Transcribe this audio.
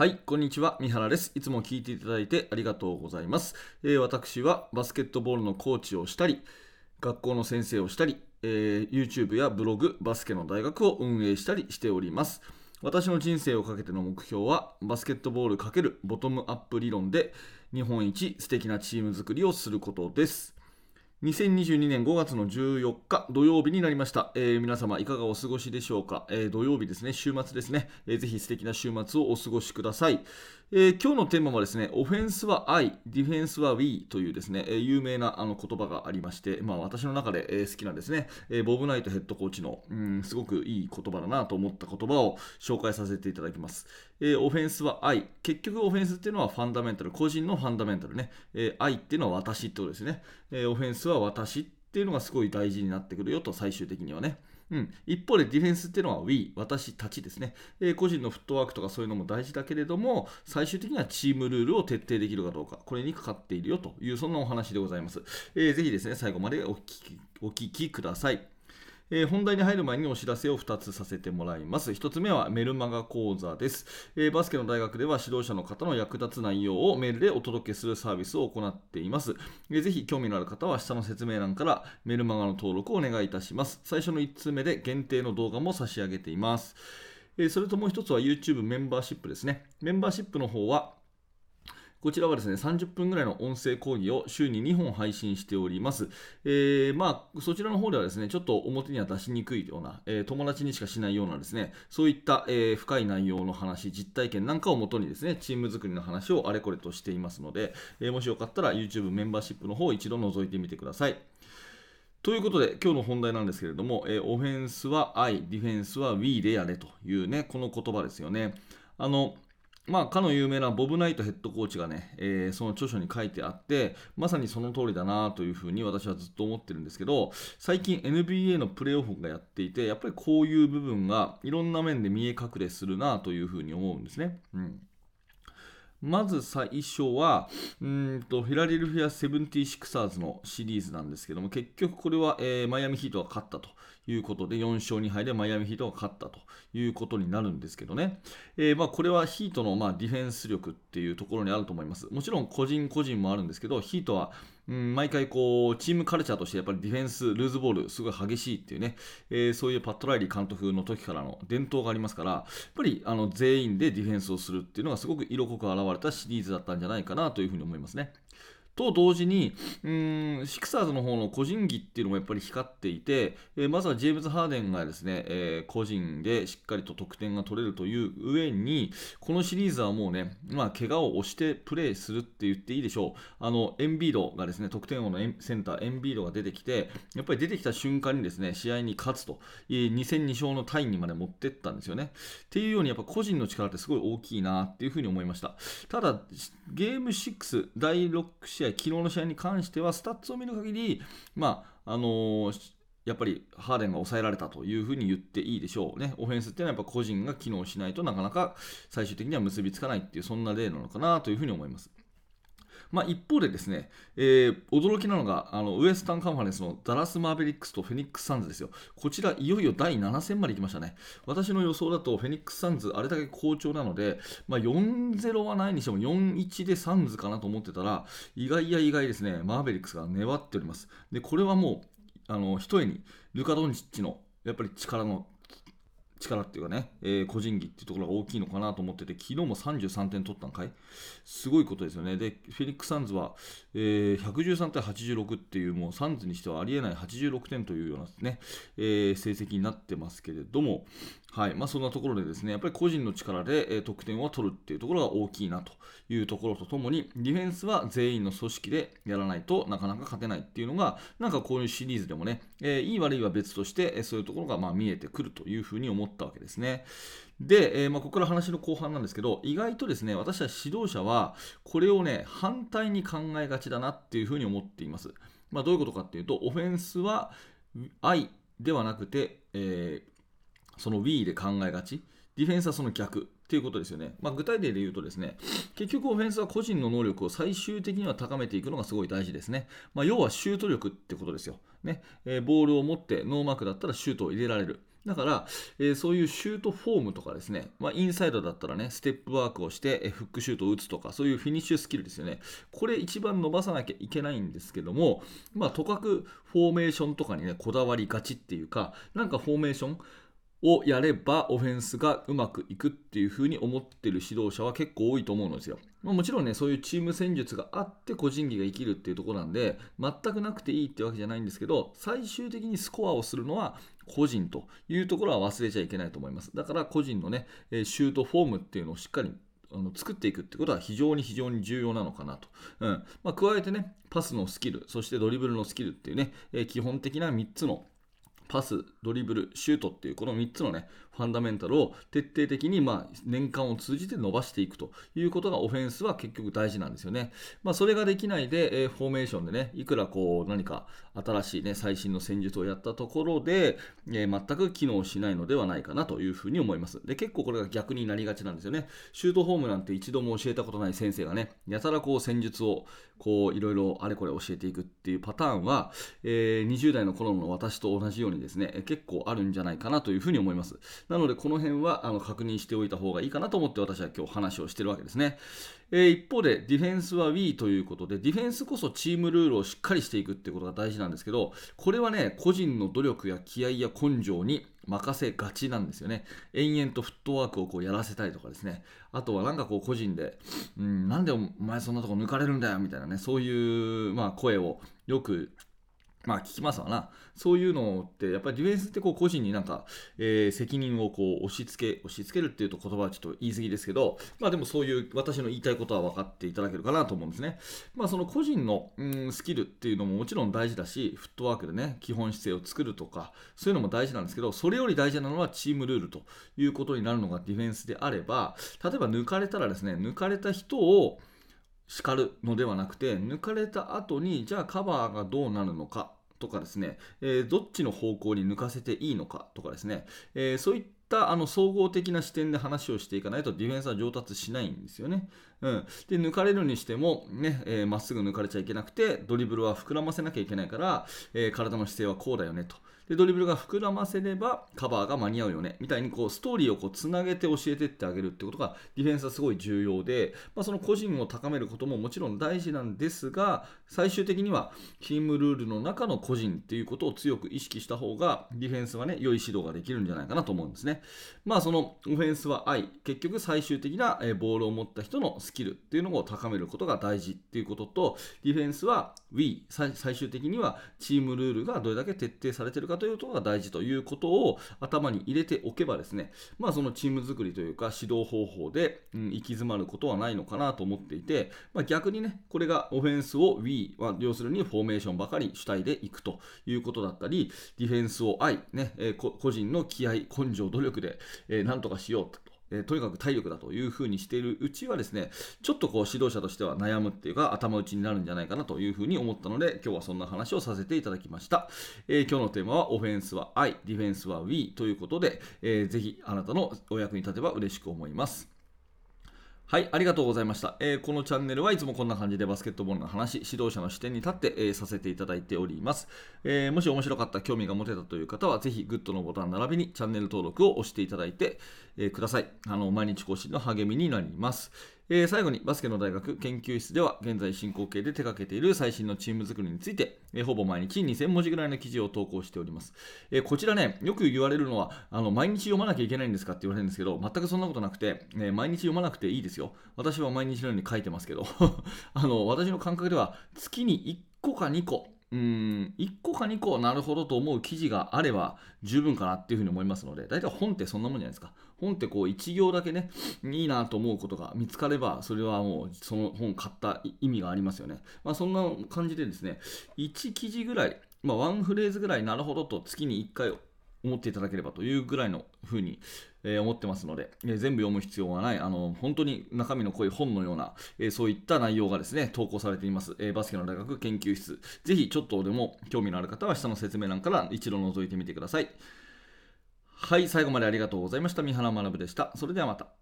はい、こんにちは。三原です。いつも聞いていただいてありがとうございます。えー、私はバスケットボールのコーチをしたり、学校の先生をしたり、えー、YouTube やブログ、バスケの大学を運営したりしております。私の人生をかけての目標は、バスケットボール×ボトムアップ理論で日本一素敵なチーム作りをすることです。2022年5月の14日土曜日になりました、えー、皆様いかがお過ごしでしょうか、えー、土曜日ですね。週末ですね、えー、ぜひ素敵な週末をお過ごしください、えー、今日のテーマはですね、オフェンスは I、ディフェンスは We というですね、えー、有名なあの言葉がありまして、まあ、私の中で、えー、好きなですね、えボブ・ナイトヘッドコーチの、うん、すごくいい言葉だなと思った言葉を紹介させていただきます。えオフェンスは I、結局オフェンスっていうのはファンダメンタル、個人のファンダメンタルね、え I っていうのは私ってことですね、えオフェンスは私っていうのがすごい大事になってくるよと、最終的にはね。うん、一方でディフェンスっていうのは We、私たちですね、えー、個人のフットワークとかそういうのも大事だけれども、最終的にはチームルールを徹底できるかどうか、これにかかっているよという、そんなお話でございます。えー、ぜひですね、最後までお聞きお聞きください。えー、本題に入る前にお知らせを2つさせてもらいます。1つ目はメルマガ講座です、えー、バスケの大学では指導者の方の役立つ内容をメールでお届けするサービスを行っています。えー、ぜひ興味のある方は下の説明欄からメルマガの登録をお願いいたします。最初の1つ目で限定の動画も差し上げています。えそれともう1つは YouTube メンバーシップですね。メンバーシップの方はこちらはですね、30分ぐらいの音声講義を週に2本配信しております。えー、まあ、そちらの方ではですね、ちょっと表には出しにくいような、えー、友達にしかしないようなですね、そういった、えー、深い内容の話、実体験なんかをもとにですね、チーム作りの話をあれこれとしていますので、えもしよかったら YouTube メンバーシップの方を一度覗いてみてください。ということで、今日の本題なんですけれども、えオフェンスは I、ディフェンスは We でやれというね、この言葉ですよね。あの、まあ、かの有名なボブ・ナイトヘッドコーチがね、えー、その著書に書いてあって、まさにその通りだなというふうに私はずっと思ってるんですけど、最近 NBA のプレーオフがやっていて、やっぱりこういう部分がいろんな面で見え隠れするなというふうに思うんですね。うんまず最初は、うんとフィラデルフィア・セブンティシクサーズのシリーズなんですけども、結局これは、えー、マイアミヒートが勝ったということで、4勝2敗でマイアミヒートが勝ったということになるんですけどね、えー、まあ、これはヒートのまあディフェンス力っていうところにあると思います。もちろん個人個人もあるんですけど、ヒートはうん、毎回こうチームカルチャーとしてやっぱりディフェンス、ルーズボール、すごい激しいっていうね、えー、そういうパットライリー監督の時からの伝統がありますから、やっぱりあの全員でディフェンスをするっていうのがすごく色濃く現れたシリーズだったんじゃないかなというふうに思いますね。と同時に、うん、シクサーズの方の個人技っていうのもやっぱり光っていて、えー、まずはジェームズ・ハーデンがですね、えー、個人でしっかりと得点が取れるという上に、このシリーズはもうね、まあ、怪我を押してプレーするって言っていいでしょう。あの、エンビードがですね、得点王のセンター、エンビードが出てきて、やっぱり出てきた瞬間にですね、試合に勝つと、2戦2勝のタイにまで持ってったんですよね。っていうように、やっぱ個人の力ってすごい大きいなっていうふうに思いました。ただ、ゲーム6、第6試試合、昨日の試合に関しては、スタッツを見る限り、まあ、あのー、やっぱりハーデンが抑えられたというふうに言っていいでしょうね。オフェンスっていうのはやっぱ個人が機能しないとなかなか最終的には結びつかないっていうそんな例なのかなというふうに思います。まあ、一方でですね、えー、驚きなのがあのウエスタンカンファレンスのダラス・マーベリックスとフェニックス・サンズですよ。こちら、いよいよ第7戦まで行きましたね。私の予想だとフェニックス・サンズ、あれだけ好調なので、まあ、4-0はないにしても4-1でサンズかなと思ってたら、意外や意外ですね、マーベリックスが粘っております。で、これはもう、あの、一重にルカ・ドンチッチのやっぱり力の力っていうかね、えー、個人技っていうところが大きいのかなと思ってて、昨日も33点取ったんかい？すごいことですよね。で、フェニックス・サンズは、えー、113対86っていう、もうサンズにしてはありえない86点というようなね、えー、成績になってますけれども、はいまあ、そんなところでですね、やっぱり個人の力で、得点を取るっていうところが大きいなというところとともに、ディフェンスは全員の組織でやらないとなかなか勝てないっていうのが、なんかこういうシリーズでもね、えー、いい悪いは別として、そういうところがまあ見えてくるというふうに思ったわけですね。で、えー、まあ、ここから話の後半なんですけど、意外とですね、私たち指導者は、これをね、反対に考えがちだなっていうふうに思っています。まあ、どういうことかっていうと、オフェンスは愛ではなくて、えーその We で考えがち。ディフェンスはその逆っていうことですよね。まあ、具体例で言うとですね、結局オフェンスは個人の能力を最終的には高めていくのがすごい大事ですね。まあ、要はシュート力ってことですよ。ねえー、ボールを持ってノーマークだったらシュートを入れられる。だから、えー、そういうシュートフォームとかですね、まあ、インサイドだったらね、ステップワークをして、えー、フックシュートを打つとか、そういうフィニッシュスキルですよね。これ一番伸ばさなきゃいけないんですけども、まあ、とかくフォーメーションとかにね、こだわりがちっていうか、なんかフォーメーション、をやればオフェンスがうまくいくっていうふうに思ってる指導者は結構多いと思うんですよ。まあ、もちろんね、そういうチーム戦術があって個人技が生きるっていうところなんで、全くなくていいってわけじゃないんですけど、最終的にスコアをするのは個人というところは忘れちゃいけないと思います。だから個人のね、シュートフォームっていうのをしっかりあの作っていくってことは非常に非常に重要なのかなと。うんまあ、加えてね、パスのスキル、そしてドリブルのスキルっていうね、基本的な3つのパス、ドリブル、シュートっていうこの3つのね、ファンダメンタルを徹底的にまあ年間を通じて伸ばしていくということがオフェンスは結局大事なんですよね。まあ、それができないで、えー、フォーメーションでね、いくらこう何か新しいね、最新の戦術をやったところで、えー、全く機能しないのではないかなというふうに思います。で、結構これが逆になりがちなんですよね。シュートフォームなんて一度も教えたことない先生がね、やたらこう戦術をこういろいろあれこれ教えていくっていうパターンは、えー、20代の頃の私と同じようにですね、結構あるんじゃないかなというふうに思います。なので、この辺はあの確認しておいた方がいいかなと思って私は今日話をしてるわけですね。えー、一方で、ディフェンスは We ということで、ディフェンスこそチームルールをしっかりしていくってことが大事なんですけど、これはね、個人の努力や気合や根性に任せがちなんですよね。延々とフットワークをこうやらせたりとかですね。あとはなんかこう個人で、うん、なんでお前そんなとこ抜かれるんだよみたいなね、そういう、まあ、声をよくまあ聞きますわな。そういうのって、やっぱりディフェンスってこう個人になんか、えー、責任をこう押し付け、押し付けるっていうと言葉はちょっと言い過ぎですけど、まあでもそういう私の言いたいことは分かっていただけるかなと思うんですね。まあその個人の、うん、スキルっていうのももちろん大事だし、フットワークでね、基本姿勢を作るとか、そういうのも大事なんですけど、それより大事なのはチームルールということになるのがディフェンスであれば、例えば抜かれたらですね、抜かれた人を、叱るのではなくて抜かれた後にじゃあカバーがどうなるのかとかですね、えー、どっちの方向に抜かせていいのかとかですね、えー、そういったあの総合的な視点で話をしていかないとディフェンスは上達しないんですよね。うん、で抜かれるにしてもね、えー、まっすぐ抜かれちゃいけなくてドリブルは膨らませなきゃいけないから、えー、体の姿勢はこうだよねと。でドリブルが膨らませればカバーが間に合うよねみたいにこうストーリーをこうつなげて教えてってあげるってことがディフェンスはすごい重要で、まあ、その個人を高めることももちろん大事なんですが最終的にはチームルールの中の個人っていうことを強く意識した方がディフェンスはね良い指導ができるんじゃないかなと思うんですね。まあそのオフェンスは愛結局最終的なボールを持った人のスキルっていうのを高めることが大事っていうこととディフェンスは We 最終的にはチームルールがどれだけ徹底されているかということが大事ということを頭に入れておけばですね、まあ、そのチーム作りというか指導方法で、うん、行き詰まることはないのかなと思っていて、まあ、逆にね、これがオフェンスを We は要するにフォーメーションばかり主体でいくということだったり、ディフェンスを愛、ねえ、個人の気合、根性、努力で、えー、なんとかしようと。えとにかく体力だというふうにしているうちはですね、ちょっとこう指導者としては悩むっていうか頭打ちになるんじゃないかなというふうに思ったので、今日はそんな話をさせていただきました。えー、今日のテーマはオフェンスは I、ディフェンスは We ということで、えー、ぜひあなたのお役に立てば嬉しく思います。はい、ありがとうございました、えー、このチャンネルはいつもこんな感じでバスケットボールの話、指導者の視点に立って、えー、させていただいております、えー、もし面白かった、興味が持てたという方は、ぜひグッドのボタン並びにチャンネル登録を押していただいて、えください。あの毎日更新の励みになります。えー、最後にバスケの大学研究室では現在進行形で手掛けている最新のチーム作りについて、えー、ほぼ毎日2000文字ぐらいの記事を投稿しております、えー、こちらねよく言われるのはあの毎日読まなきゃいけないんですかって言われるんですけど全くそんなことなくて、え毎日読まなくていいですよ。私は毎日のように書いてますけど。あの私の感覚では月に1個か2個うん、1個か2個なるほどと思う記事があれば十分かなっていうふうに思いますので、大体本ってそんなもんじゃないですか。本ってこう1行だけね、いいなと思うことが見つかれば、それはもうその本買った意味がありますよね。まあそんな感じでですね、1記事ぐらい、まあワンフレーズぐらいなるほどと月に1回思っていただければというぐらいのふうに、え、思ってますので、え、全部読む必要はない、あの本当に中身の濃い本のような、え、そういった内容がですね、投稿されています、えバスケの大学研究室。ぜひちょっとでも興味のある方は下の説明欄から一度覗いてみてください。はい、最後までありがとうございました。三原学でした。それではまた。